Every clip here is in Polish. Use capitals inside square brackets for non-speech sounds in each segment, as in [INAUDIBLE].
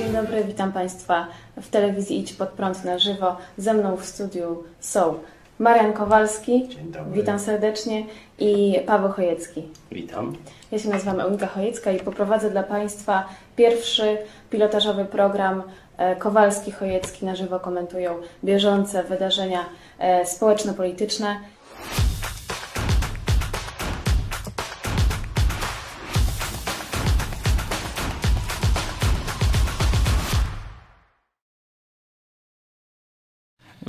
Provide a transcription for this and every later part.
Dzień dobry, witam Państwa w telewizji Idź Pod Prąd na żywo. Ze mną w studiu są Marian Kowalski, Dzień dobry. witam serdecznie, i Paweł Chojecki. Witam. Ja się nazywam Eunika Chojecka i poprowadzę dla Państwa pierwszy pilotażowy program e, Kowalski-Chojecki na żywo komentują bieżące wydarzenia e, społeczno-polityczne.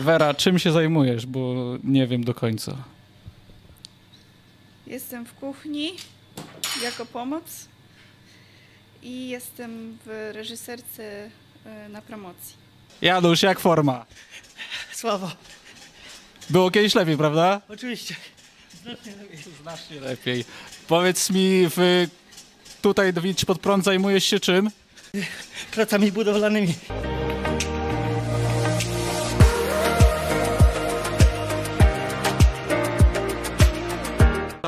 Wera, czym się zajmujesz, bo nie wiem do końca. Jestem w kuchni jako pomoc i jestem w reżyserce e, na promocji. Janusz, jak forma? Słabo, Było kiedyś lepiej, prawda? oczywiście. Znacznie lepiej. Powiedz mi, w, tutaj Idź Pod Prąd zajmujesz się czym? Pracami budowlanymi.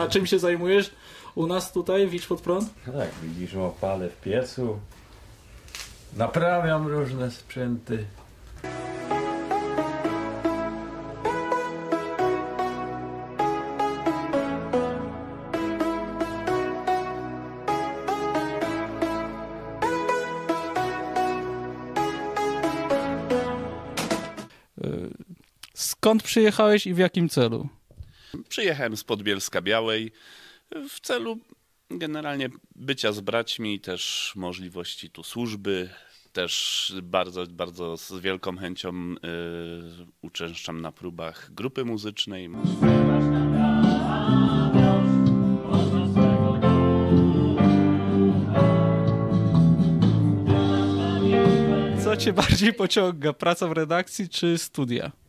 A czym się zajmujesz u nas tutaj w Idź Pod Prąd? Tak, widzisz, opalę w piecu. Naprawiam różne sprzęty. Skąd przyjechałeś i w jakim celu? Przyjechałem z Podbielska Białej w celu generalnie bycia z braćmi, też możliwości tu służby. Też bardzo, bardzo z wielką chęcią y, uczęszczam na próbach grupy muzycznej. Co cię bardziej pociąga? Praca w redakcji czy studia?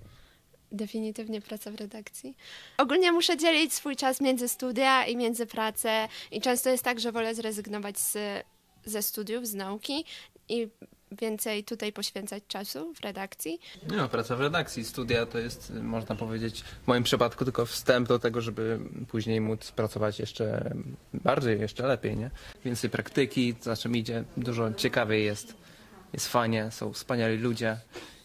Definitywnie praca w redakcji. Ogólnie muszę dzielić swój czas między studia i między pracę i często jest tak, że wolę zrezygnować z, ze studiów, z nauki i więcej tutaj poświęcać czasu w redakcji. No, praca w redakcji, studia to jest, można powiedzieć, w moim przypadku tylko wstęp do tego, żeby później móc pracować jeszcze bardziej, jeszcze lepiej, nie? Więcej praktyki, za czym idzie, dużo ciekawiej jest, jest fajnie, są wspaniali ludzie,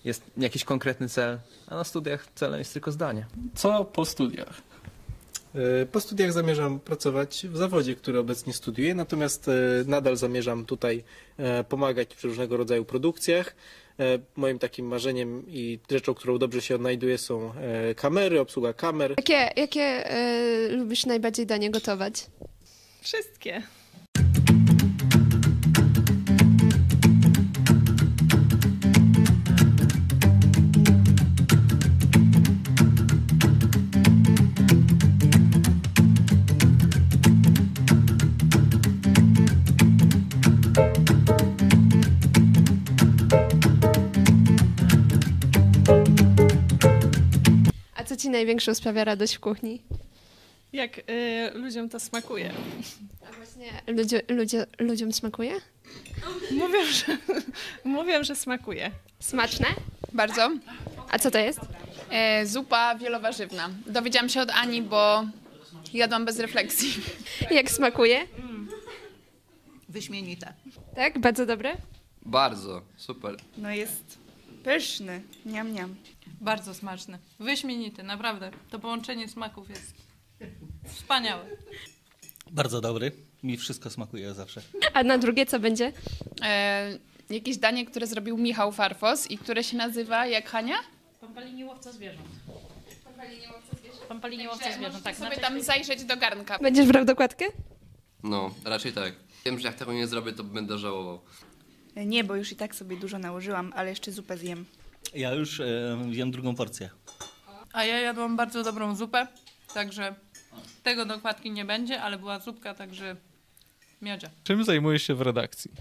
jest jakiś konkretny cel, a na studiach celem jest tylko zdanie. Co po studiach? E, Po studiach zamierzam pracować w zawodzie, który obecnie studiuję, natomiast e, nadal zamierzam tutaj e, pomagać przy różnego rodzaju produkcjach. Moim takim marzeniem i rzeczą, którą dobrze się odnajduję są kamery, obsługa kamer. Jakie, jakie y, lubisz najbardziej danie gotować? Wszystkie. Ci największą sprawia radość w kuchni? Jak y, ludziom to smakuje. A właśnie ludzie, ludzie, ludziom smakuje? Mówią, że, [LAUGHS] mówią, że smakuje. Smaczne? Bardzo. A co to jest? E, zupa wielowarzywna. Dowiedziałam się od Ani, bo jadłam bez refleksji. [LAUGHS] Jak smakuje? Wyśmienite. Tak? Bardzo dobre? Bardzo, super. No jest pyszny. Niam, niam. Bardzo smaczny. Wyśmienity, naprawdę. To połączenie smaków jest wspaniałe. Bardzo dobry. Mi wszystko smakuje zawsze. A na drugie co będzie? E, jakieś danie, które zrobił Michał Farfos i które się nazywa jak Hania? Pampalini łowca zwierząt. Pampalini łowca zwierząt, tak. Sobie tam zajrzeć do garnka. Będziesz brał dokładkę? No, raczej tak. Wiem, że jak tego nie zrobię, to będę żałował. Nie, bo już i tak sobie dużo nałożyłam, ale jeszcze zupę zjem. Ja już e, wiem drugą porcję. A ja jadłam bardzo dobrą zupę, także tego dokładki nie będzie, ale była zupka, także miodzia. Czym zajmujesz się w redakcji?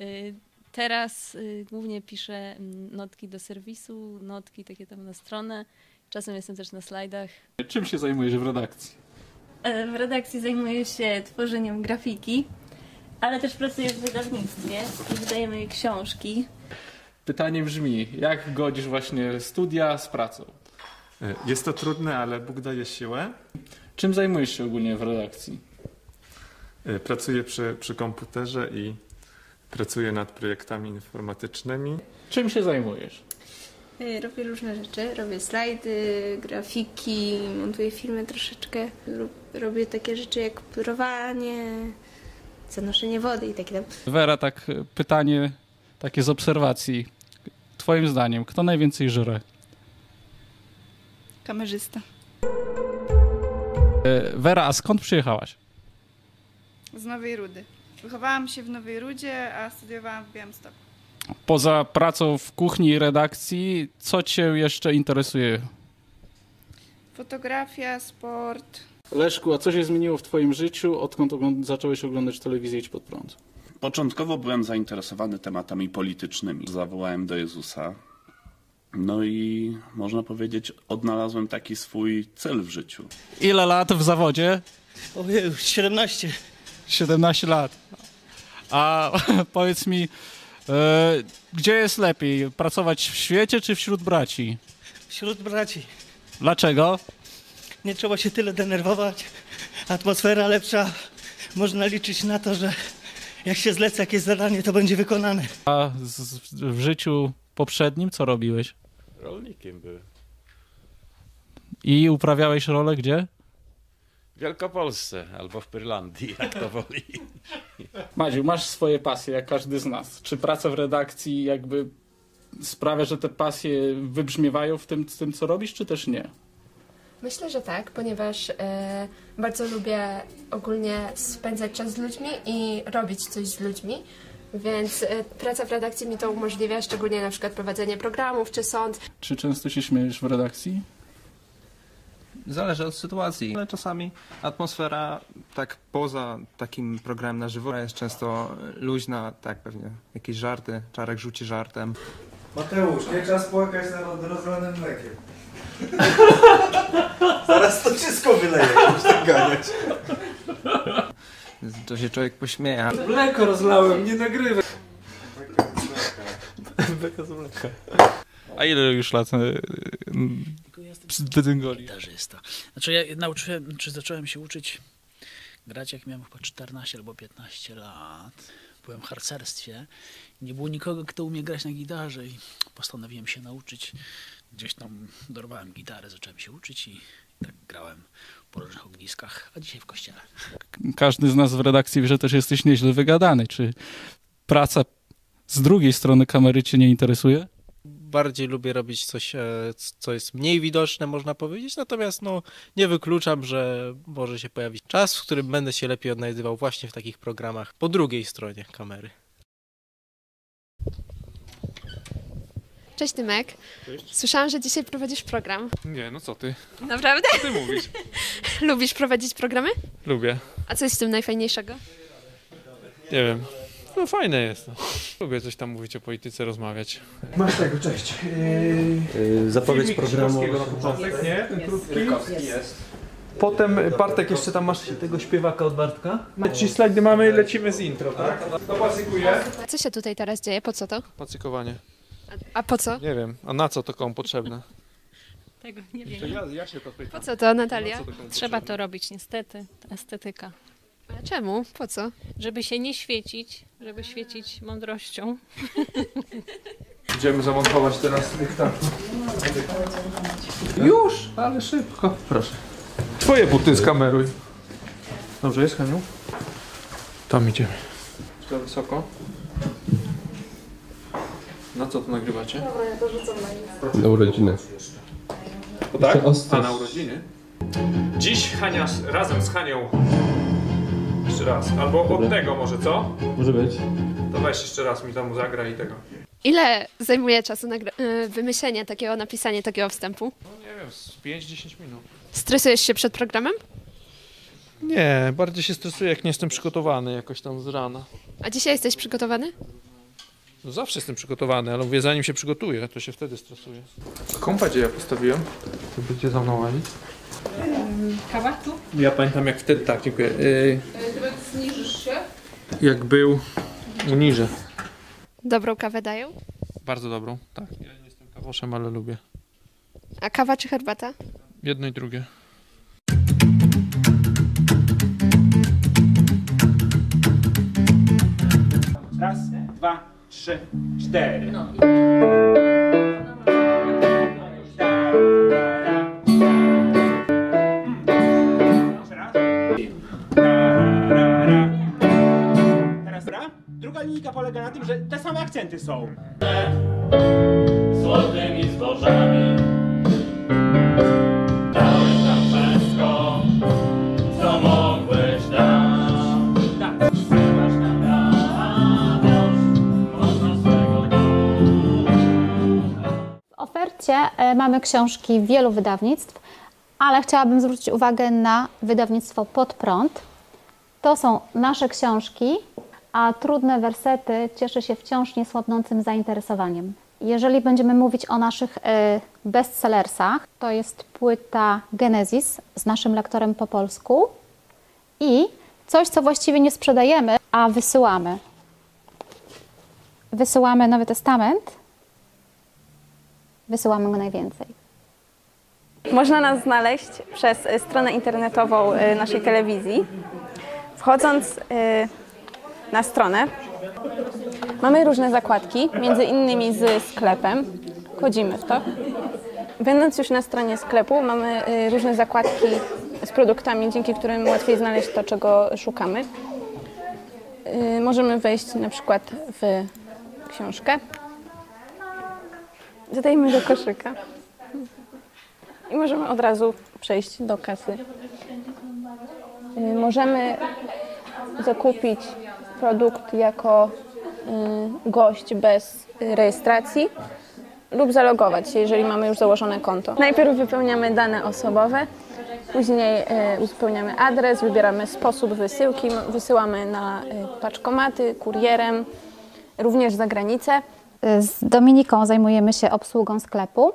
Y, Teraz y, głównie piszę mm, notki do serwisu, notki takie tam na stronę. Czasem jestem też na slajdach. Czym się zajmujesz w redakcji? E, W redakcji zajmuję się tworzeniem grafiki, ale też pracuję w wydawnictwie i wydajemy książki. Pytanie brzmi, jak godzisz właśnie studia z pracą? Jest to trudne, ale Bóg daje siłę. Czym zajmujesz się ogólnie w redakcji? Pracuję przy, przy komputerze i Pracuję nad projektami informatycznymi. Czym się zajmujesz? Y, Robię różne rzeczy, robię slajdy, grafiki, montuję filmy troszeczkę. Ro- Robię takie rzeczy jak pudrowanie, zanoszenie wody i takie tam. Wera, tak e, pytanie takie z obserwacji. Twoim zdaniem, kto najwięcej żre? Kamerzysta. E, Wera, a skąd przyjechałaś? Z Nowej Rudy. Wychowałam się w Nowej Rudzie, a studiowałam w Białymstoku. Poza pracą w kuchni i redakcji, co cię jeszcze interesuje? Fotografia, sport. Leszku, a co się zmieniło w twoim życiu, odkąd ogląd- zacząłeś oglądać telewizję Idź Pod Prąd? Początkowo byłem zainteresowany tematami politycznymi. Zawołałem do Jezusa. No i można powiedzieć, odnalazłem taki swój cel w życiu. Ile lat w zawodzie? Ojej, 17. 17 lat. A [LAUGHS] powiedz mi, e, gdzie jest lepiej? Pracować w świecie czy wśród braci? Wśród braci. Dlaczego? Nie trzeba się tyle denerwować. Atmosfera lepsza. Można liczyć na to, że jak się zleca jakieś zadanie, to będzie wykonane. A z, w życiu poprzednim co robiłeś? Rolnikiem byłem. I uprawiałeś rolę gdzie? W Wielkopolsce albo w Pyrlandii, jak to woli. Madziu, masz swoje pasje, jak każdy z nas. Czy praca w redakcji jakby sprawia, że te pasje wybrzmiewają w tym, w tym co robisz, czy też nie? Myślę, że tak, ponieważ e, bardzo lubię ogólnie spędzać czas z ludźmi i robić coś z ludźmi. Więc e, praca w redakcji mi to umożliwia, szczególnie na przykład prowadzenie programów czy sąd. Czy często się śmiejesz w redakcji? Zależy od sytuacji, ale czasami atmosfera tak poza takim programem na żywo jest często luźna, tak pewnie jakieś żarty, Czarek rzuci żartem. Mateusz, nie czas płakać nad rozlanym mlekiem. [LAUGHS] Zaraz to wszystko wyleje, musisz tak ganiać. To się człowiek pośmieje. Mleko rozlałem, nie nagrywaj. Beka z mleka. A ile już lat e, Dyngoli? Gitarzysta. Znaczy ja nauczyłem, czy zacząłem się uczyć grać jak miałem chyba 14 albo 15 lat. Byłem w harcerstwie. Nie było nikogo, kto umie grać na gitarze i postanowiłem się nauczyć. Gdzieś tam dorwałem gitarę, zacząłem się uczyć i tak grałem po różnych ogniskach, a dzisiaj w kościele. Każdy z nas w redakcji wie, że też jesteś nieźle wygadany. Czy praca z drugiej strony kamery cię nie interesuje? Bardziej lubię robić coś, e, co jest mniej widoczne, można powiedzieć, natomiast no, nie wykluczam, że może się pojawić czas, w którym będę się lepiej odnajdywał właśnie w takich programach po drugiej stronie kamery. Cześć Tymek. Słyszałam, że dzisiaj prowadzisz program. Nie, no co ty? Naprawdę? Co ty mówisz? [LAUGHS] Lubisz prowadzić programy? Lubię. A co jest w tym najfajniejszego? Nie wiem. No fajne jest. No. Lubię coś tam mówić o polityce, rozmawiać. Masz tego, cześć. zapowiedź Filmik programu. Śląskiego na początek, nie? Ten krótki. jest. Potem Bartek jeszcze tam masz tego śpiewaka od Bartka. Ci slajdy mamy, lecimy z intro, tak? To pacykuję. Co się tutaj teraz dzieje? Po co to? Pacykowanie. A po co? Nie wiem, a na co to komu potrzebne? [LAUGHS] Tego nie wiem. To ja, ja się to pytam. Po co to, Natalia? Na co to komu Trzeba potrzebne? to robić, niestety. To estetyka. Ale czemu? Po co? Żeby się nie świecić, żeby świecić mądrością. [LAUGHS] Idziemy zamontować teraz dyktafon. Już, ale szybko. Proszę. Twoje buty skameruj. Dobrze jest, Haniu? Tam idziemy. Za wysoko. Co to nagrywacie? Dobra, ja to rzucam na Na urodziny. O tak? A na urodziny? Dziś Hania razem z Hanią. Jeszcze raz. Albo od tego może, co? Może być. To weź jeszcze raz mi tam zagra i tego. Ile zajmuje czasu nagra- y, wymyślenie takiego, napisanie takiego wstępu? No nie wiem, z 5-10 minut. Stresujesz się przed programem? Nie, bardziej się stresuję, jak nie jestem przygotowany jakoś tam z rana. A dzisiaj jesteś przygotowany? No zawsze jestem przygotowany, ale mówię, zanim się przygotuję, to się wtedy stresuję. Kompa gdzie ja postawiłem? To będzie za mną łazić. Kawa tu? Ja pamiętam jak wtedy, tak, dziękuję. Yy, Chyba zniżysz się? jak był uniżę. Dobrą kawę dają? Bardzo dobrą, tak. Ja nie jestem kawoszem, ale lubię. A kawa czy herbata? Jedno i drugie. Raz, trzy, cztery. Teraz ra. Druga linijka polega na tym, że te same akcenty są. Złotymi zbożami ofercie e, mamy książki wielu wydawnictw, ale chciałabym zwrócić uwagę na wydawnictwo Pod Prąd. To są nasze książki, a trudne wersety cieszy się wciąż niesłabnącym zainteresowaniem. Jeżeli będziemy mówić o naszych e, bestsellersach, to jest płyta Genesis z naszym lektorem po polsku i coś, co właściwie nie sprzedajemy, a wysyłamy. Wysyłamy Nowy Testament, wysyłamy go najwięcej. Można nas znaleźć przez stronę internetową y, naszej telewizji. Wchodząc y, na stronę, mamy różne zakładki, między innymi z sklepem. Wchodzimy w to. Będąc już na stronie sklepu, mamy y, różne zakładki z produktami, dzięki którym łatwiej znaleźć to, czego szukamy. Możemy wejść na przykład w książkę. Dodajmy do koszyka. I możemy od razu przejść do kasy. Y, Możemy zakupić produkt jako y, gość bez rejestracji lub zalogować się, jeżeli mamy już założone konto. Najpierw wypełniamy dane osobowe, później y, uzupełniamy adres, wybieramy sposób wysyłki, wysyłamy na paczkomaty, kurierem, również za granicę. Z Dominiką zajmujemy się obsługą sklepu,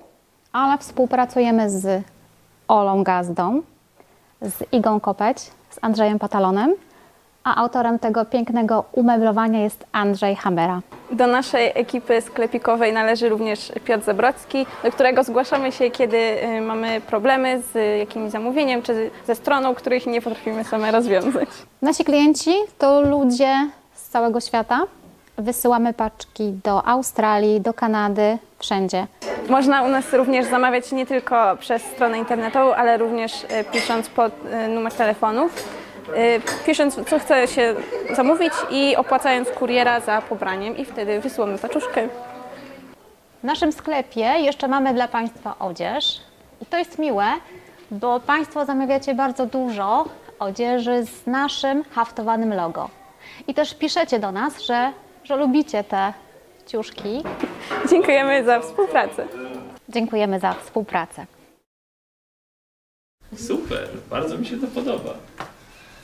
ale współpracujemy z Olą Gazdą, z Igą Kopeć, z Andrzejem Patalonem, a autorem tego pięknego umeblowania jest Andrzej Hamera. Do naszej ekipy sklepikowej należy również Piotr Zabrocki, do którego zgłaszamy się, kiedy y, mamy problemy z jakimś zamówieniem czy ze stroną, których nie potrafimy same rozwiązać. Nasi klienci to ludzie z całego świata. Wysyłamy paczki do Australii, do Kanady, wszędzie. Można u nas również zamawiać nie tylko przez stronę internetową, ale również y, pisząc pod y, numer telefonów, y, pisząc co chce się zamówić i opłacając kuriera za pobraniem i wtedy wysyłamy paczuszkę. W naszym sklepie jeszcze mamy dla Państwa odzież. I to jest miłe, bo Państwo zamawiacie bardzo dużo odzieży z naszym haftowanym logo. I też piszecie do nas, że, że lubicie te ciuszki. Dziękujemy za współpracę. Dziękujemy za współpracę. Super, bardzo mi się to podoba.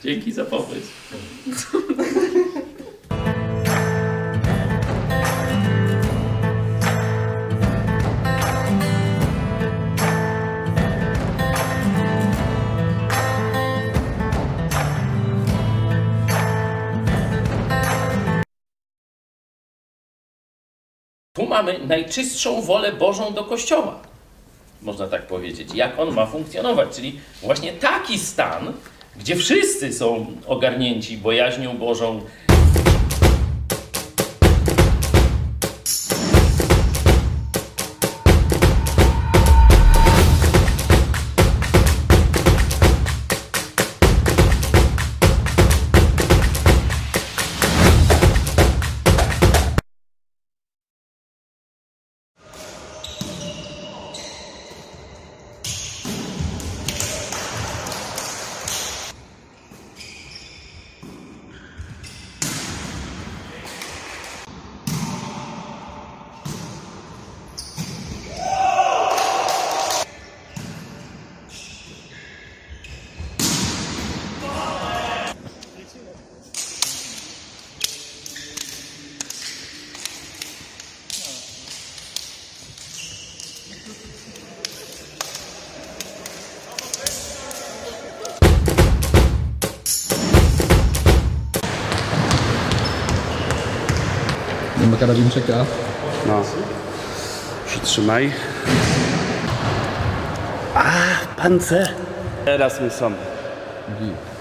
Dzięki za pomysł. Mamy najczystszą wolę Bożą do Kościoła. Można tak powiedzieć. Jak on ma funkcjonować? Czyli właśnie taki stan, gdzie wszyscy są ogarnięci bojaźnią Bożą, karabinczyka. No. Przytrzymaj. A, pancer. Teraz my są. Jak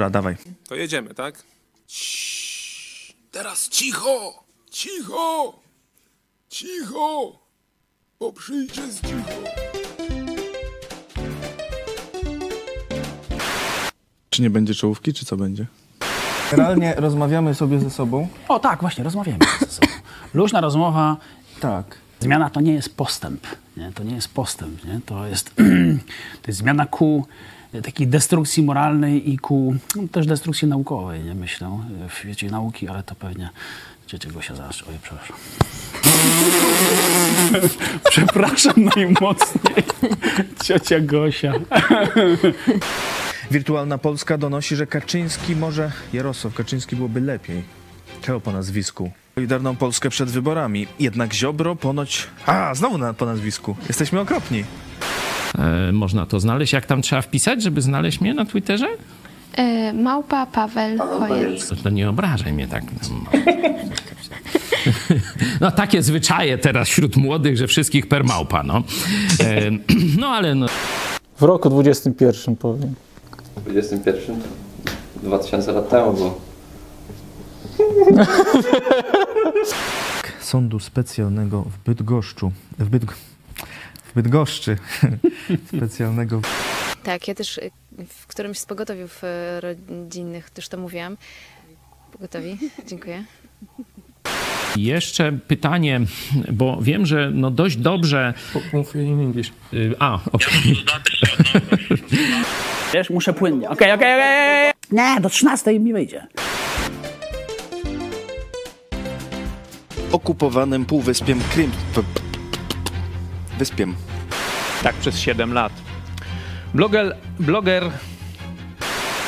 Dobra, dawaj. To jedziemy, tak? Teraz cicho! Cicho! Cicho! Bo przyjdzie z cicho. Czy nie będzie czołówki, czy co będzie? Generalnie rozmawiamy sobie ze sobą. O tak, właśnie, rozmawiamy ze sobą. Luźna rozmowa. Tak. Zmiana to nie jest postęp. Nie? To nie jest postęp. Nie? To, jest, [CLEARS THROAT] to jest zmiana ku takiej destrukcji moralnej i ku no, też destrukcji naukowej, nie myślę, w świecie nauki, ale to pewnie ciocia Gosia zaraz... Oj, przepraszam. [LAUGHS] przepraszam najmocniej. Ciocia Gosia. Wirtualna Polska donosi, że Kaczyński może... Jarosław Kaczyński byłoby lepiej. Czego po nazwisku? Solidarną Polskę przed wyborami. Jednak Ziobro ponoć... A, znowu na, po nazwisku. Jesteśmy okropni. E, można to znaleźć. Jak tam trzeba wpisać, żeby znaleźć mnie na Twitterze? E, małpa Paweł Chojec. To, to nie obrażaj mnie tak. No takie zwyczaje teraz wśród młodych, że wszystkich per małpa, no. E, no ale no. W roku 21 powiem. 21? 2000 lat temu było. [LAUGHS] Sądu specjalnego w Bydgoszczu. W, Bydg... w Bydgoszczy. [LAUGHS] specjalnego... Tak, ja też y, w którymś z pogotowiów y, rodzinnych też to mówiłam. Pogotowi, [LAUGHS] dziękuję. Jeszcze pytanie, bo wiem, że no dość dobrze... Mów in English. Y, A, okej. [LAUGHS] Wiesz, muszę płynnie. Okej, okej, okej. Nie, do 13 mi wyjdzie. Okupowanym półwyspiem Krym... Wyspiem. Tak, przez 7 lat. Bloger, bloger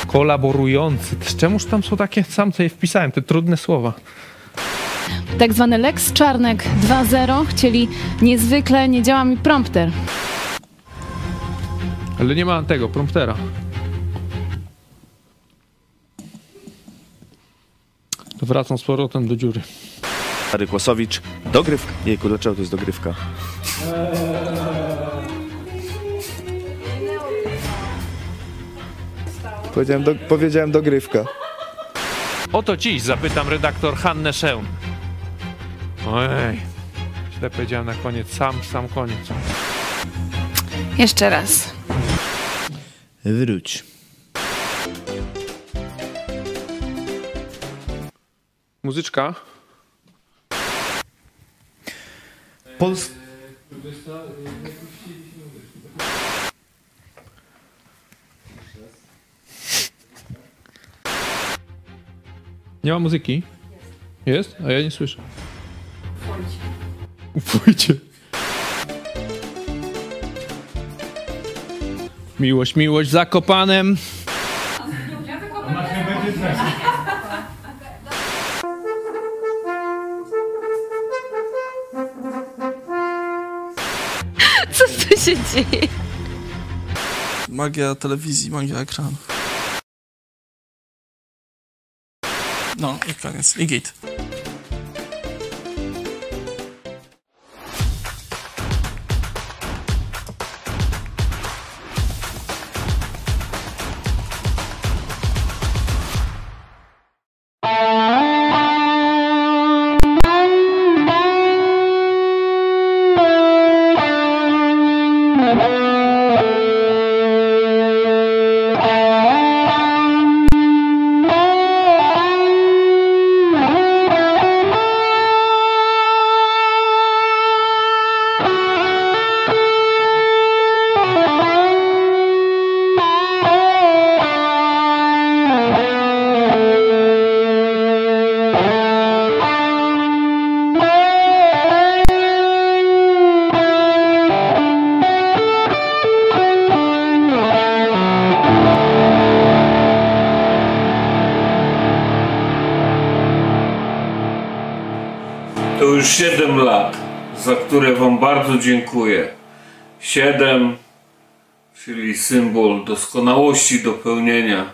kolaborujący. Czemuż tam są takie, sam sobie wpisałem, te trudne słowa. Tak zwany Lex Czarnek 2.0 chcieli niezwykle, nie działa mi prompter. Ale nie ma tego, promptera. To wracam z powrotem do dziury. Stary Kłosowicz. Dogrywka. Jejku, dlaczego to jest dogrywka? Powiedziałem, do, powiedziałem dogrywka. Oto dziś zapytam redaktor Hannę Szeun. Ojej, źle powiedziałem na koniec, sam, sam koniec. Jeszcze raz. Wróć. Muzyczka. Pols... Nie ma muzyki? Jest? A ja nie słyszę. Pójdzie. Miłość, miłość Zakopanem. Dzieje? Magia telewizji, magia ekranu. No i koniec. I git. Dziękuję. 7, czyli symbol doskonałości dopełnienia.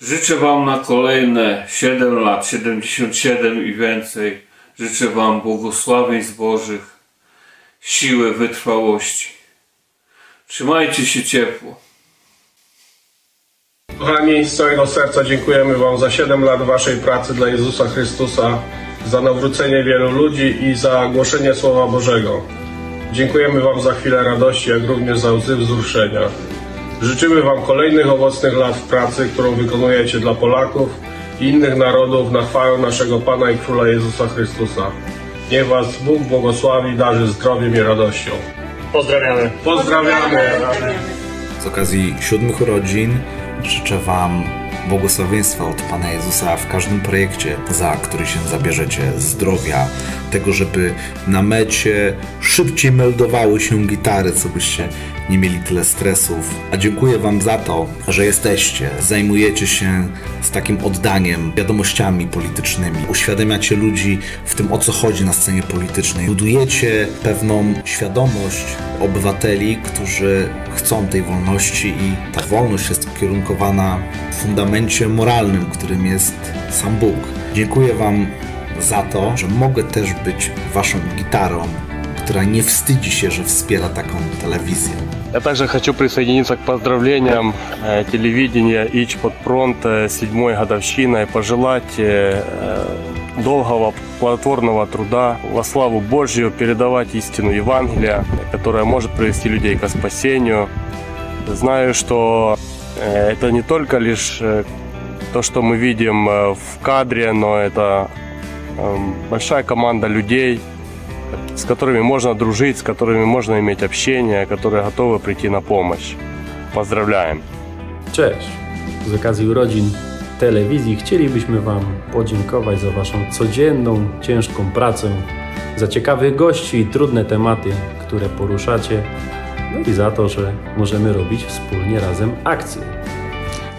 Życzę Wam na kolejne 7 lat, 77 i więcej. Życzę Wam błogosławieństw Bożych, siły, wytrwałości. Trzymajcie się ciepło. Kochani, z całego serca dziękujemy Wam za 7 lat Waszej pracy dla Jezusa Chrystusa, za nawrócenie wielu ludzi i za głoszenie Słowa Bożego. Dziękujemy Wam za chwilę radości, jak również za łzy wzruszenia. Życzymy Wam kolejnych owocnych lat w pracy, którą wykonujecie dla Polaków i innych narodów na chwałę naszego Pana i Króla Jezusa Chrystusa. Niech Was Bóg błogosławi, darzy zdrowiem i radością. Pozdrawiamy. Pozdrawiamy. Z okazji siódmych urodzin życzę Wam błogosławieństwa od Pana Jezusa w każdym projekcie, za który się zabierzecie, zdrowia, tego, żeby na mecie szybciej meldowały się gitary, co byście nie mieli tyle stresów. A dziękuję Wam za to, że jesteście, zajmujecie się z takim oddaniem wiadomościami politycznymi, uświadamiacie ludzi w tym, o co chodzi na scenie politycznej, budujecie pewną świadomość obywateli, którzy chcą tej wolności i ta wolność jest ukierunkowana w fundamencie moralnym, którym jest sam Bóg. Dziękuję Wam za to, że mogę też być Waszą gitarą, która nie wstydzi się, że wspiera taką telewizję. Я также хочу присоединиться к поздравлениям э, телевидения ИЧ под фронт э, седьмой годовщиной, пожелать э, долгого плодотворного труда во славу Божью, передавать истину Евангелия, которая может привести людей к спасению. Знаю, что это не только лишь то, что мы видим в кадре, но это э, большая команда людей, с которыми можно дружить, с которыми можно иметь общение, которые готовы прийти на помощь. Поздравляем! Cześć! Z okazji urodzin telewizji chcielibyśmy Wam podziękować za Waszą codzienną, ciężką pracę, za ciekawych gości i trudne tematy, które poruszacie, no i za to, że możemy robić wspólnie razem akcje.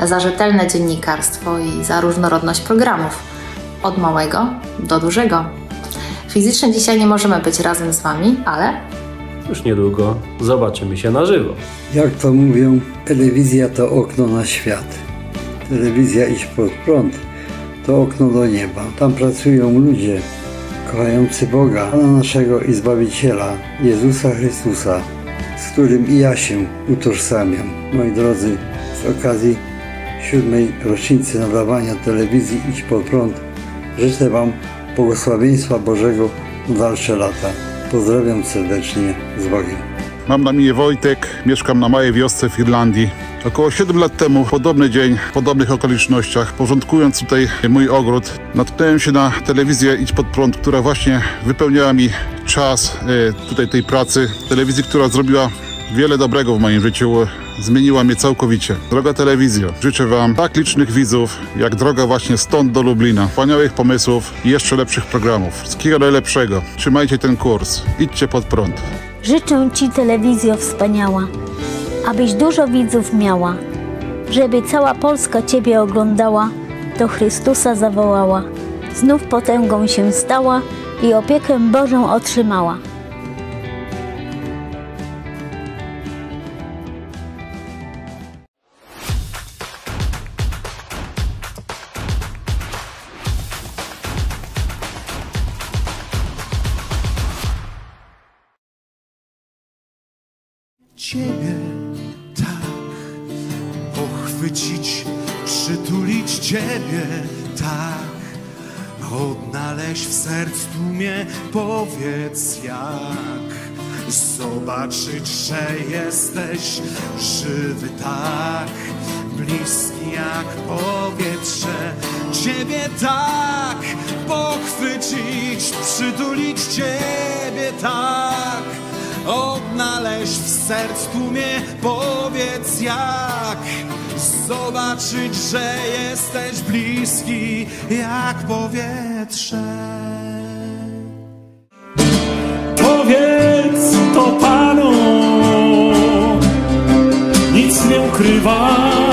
za rzetelne dziennikarstwo i za różnorodność programów, od małego do dużego. Fizycznie dzisiaj nie możemy być razem z Wami, ale Już niedługo zobaczymy się na żywo. Jak to mówią, telewizja to okno na świat. Telewizja Idź pod prąd to okno do nieba. Tam pracują ludzie kochający Boga, Pana naszego i Zbawiciela, Jezusa Chrystusa, z którym i ja się utożsamiam. Moi drodzy, z okazji siódmej rocznicy nadawania telewizji Idź pod prąd życzę Wam błogosławieństwa Bożego na dalsze lata. Pozdrawiam serdecznie z Bogiem. Mam na imię Wojtek, mieszkam na małej wiosce w Irlandii. Około 7 lat temu, w podobny dzień, w podobnych okolicznościach, porządkując tutaj mój ogród, natknąłem się na telewizję Idź Pod Prąd, która właśnie wypełniała mi czas e, tutaj tej pracy. Telewizji, która zrobiła wiele dobrego w moim życiu. Zmieniła mnie całkowicie. Droga telewizja, życzę Wam tak licznych widzów, jak droga właśnie stąd do Lublina. Wspaniałych pomysłów i jeszcze lepszych programów. Wszystkiego najlepszego. Trzymajcie ten kurs. Idźcie pod prąd. Życzę Ci telewizjo wspaniała, abyś dużo widzów miała, żeby cała Polska Ciebie oglądała, do Chrystusa zawołała, znów potęgą się stała i opiekę Bożą otrzymała. Przytulić Ciebie tak, odnaleźć w sercu mnie, powiedz jak. Zobaczyć, że jesteś żywy tak, bliski jak powietrze. Ciebie tak pochwycić, przytulić Ciebie tak odnaleźć w sercu mnie, powiedz jak zobaczyć, że jesteś bliski jak powietrze. Powiedz to Panu, nic nie ukrywaj.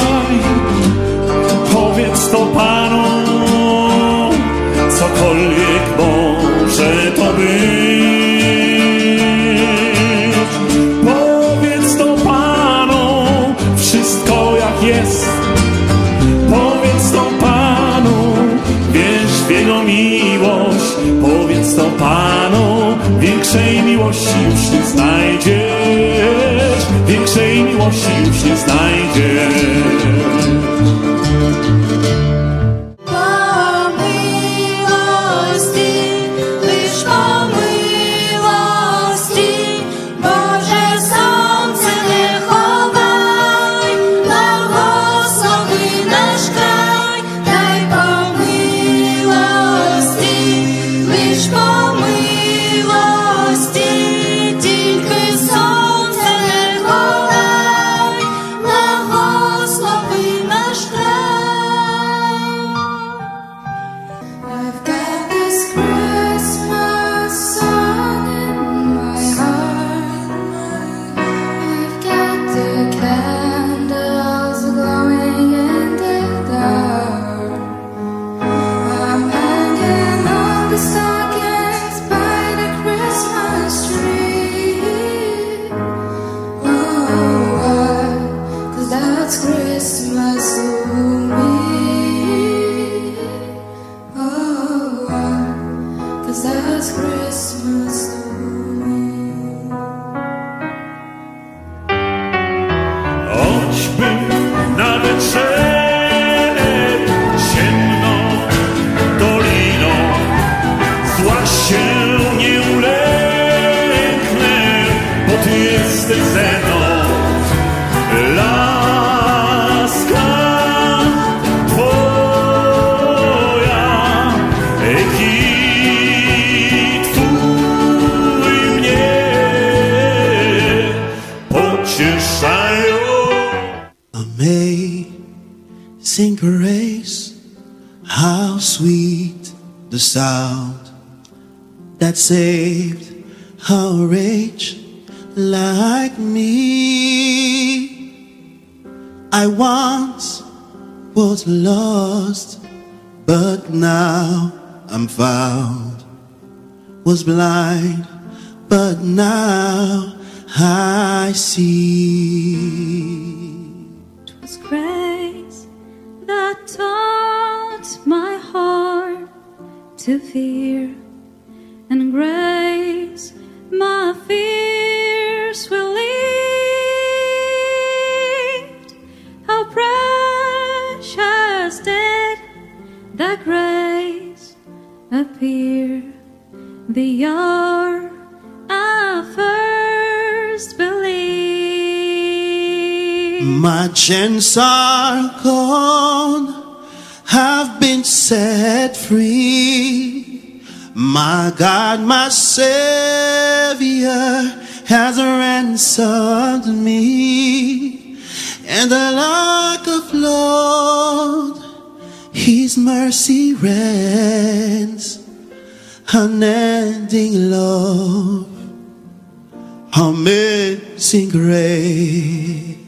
The sound that saved a wretch like me. I once was lost, but now I'm found. Was blind, but now I see. It was grace that taught my heart to fear, and grace my fears will relieved. How precious did that grace appear the hour I first believed. My chains are gone, have been set free. My God, my Savior has ransomed me. and the lack of Lord, His mercy reigns, unending love, amazing grace.